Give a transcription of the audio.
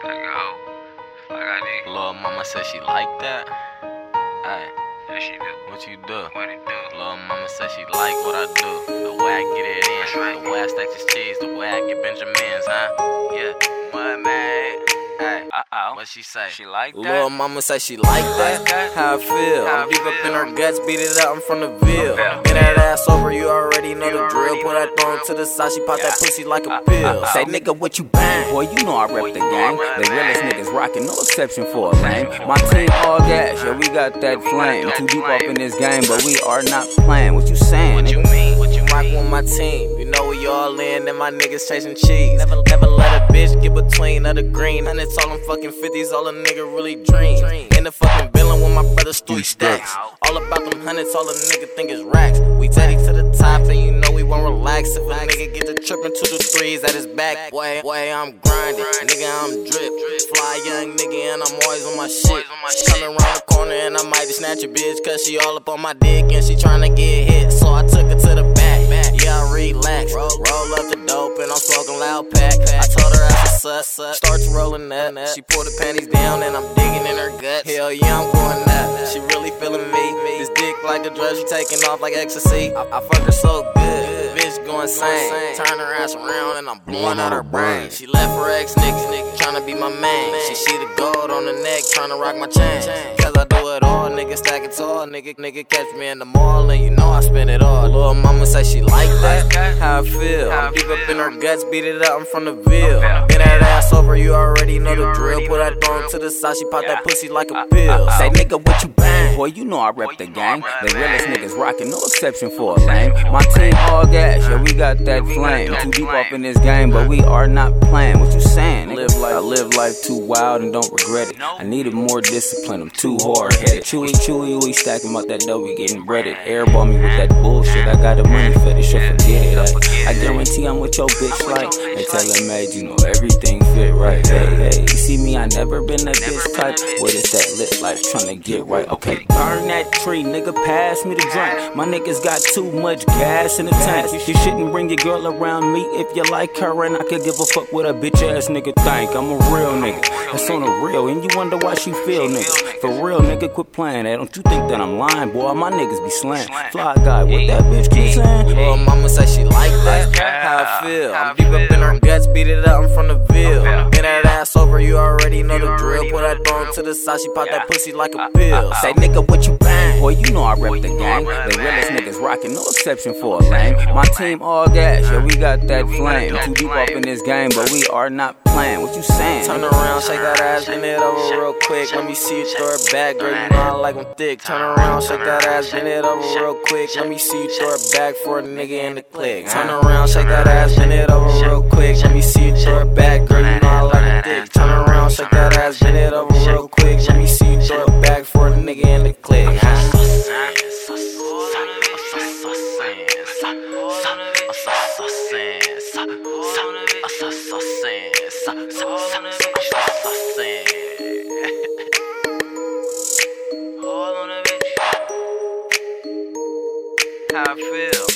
Stack out. Fuck I need. Little mama said she like that. Hey, Yeah, she do. what you do? What it do? Little mama said she like what I do. The way I get it in, right. the way I stack this cheese, the way I get Benjamins, huh? Yeah, what man? Hey, Uh oh. what she say? She like that? Little mama say she like that. How I feel. How I I'm deep up in her guts, beat it up. I'm from the Ville. Get that ass over, you already know the drill. Put that thong to the side, she pop that pussy like a Uh, pill. uh, uh. Say nigga, what you bang? Boy, you know I rep the gang. The realest niggas rockin', no exception for a lame. My team all gas, yeah, we got that flame. Too deep up in this game, but we are not playing. What you saying? What you mean? What you Rockin' mean? with my team, you know we all in, and my niggas chasing cheese. Never, never let a bitch get between of the green. Hundreds, all them fucking fifties, all a nigga really dream. In the fucking building with my brothers, three stacks. All about them hundreds, all a nigga think is racks. We teddy to the top, and you know we won't relax. If a nigga get to trippin' to the threes at his back, boy, boy, I'm grinding. Nigga, I'm drip. Fly young nigga, and I'm always on my shit. Always on my shit. Coming around the corner, and I might just snatch a bitch, cause she all up on my dick, and she tryna get hit. Her a sus. Starts rolling up. She pulled the panties down, and I'm digging in her guts. Hell yeah, I'm going up. She really feeling me. This dick like a drug, she taking off like ecstasy. I, I fuck her so good. Bitch going insane. Turn her ass around, and I'm blowing out her brain. She left her ex nigga, nigga tryna be my main. She see the gold on the neck, tryna rock my chain. Cause I do it all, nigga stack it tall. Nigga, nigga catch me in the mall, and you know I spend it all. Little mama say she like that. How I feel. I'm deep up in her guts, beat it up. I'm from the Ville. Get that ass over, you already know the drill. Put that thong to the side, she pop that pussy like a Uh, pill. uh, uh. Say nigga, what you bang? Boy, you know I rep the you know I gang. The realest niggas rockin', no exception for a lame. My team all yeah, we got that flame. Too deep up in this game, but we are not playing. What you saying? Live life- I live life too wild and don't regret it. I needed more discipline. I'm too hard headed. Stuey, Stuey, we stacking up that dough, we getting breaded. Airball me with that bullshit. I got a money fetish, so forget it. I, I guarantee I'm with your bitch like. They tell like. her made, you know everything fit right. Hey, hey, you see me? I never been a bitch type. What is that lit life trying to get right? Okay, burn that tree, nigga. Pass me the drink. My niggas got too much gas in the tank. You shouldn't bring your girl around me if you like her, and I could give a fuck what a bitch ass nigga think. I'm a real nigga. That's on the real, and you wonder why she feel nigga. For real, nigga, quit playing that. Don't you think that I'm lying, boy? My niggas be slang. Fly guy, what that bitch keep saying? Little mama say she like that. How I feel. I I'm deep up in her guts, beat it up. I'm from the Ville. Yeah. Get that ass over, you already know the drill. Put that thong to the side, she pop that pussy like a Uh, pill. uh, uh. Say nigga, what you bang? Boy, you know I rep the you know I gang. The realest niggas rockin', no exception for a lame. My team all gas, yeah, we got that flame. Too deep up in this game, but we are not playing. What you saying? Turn around, shake that ass, bend it over real quick. Let me see you throw it back, girl. You know I like them thick. Turn around, shake that ass, bend it over real quick. Let me see you throw it back for a nigga in the click. Turn around, shake that ass, bend it over real quick. Let me see you throw it back, girl. You know I that bend it over real quick. Let me see you throw it back for a nigga in the click. How I feel.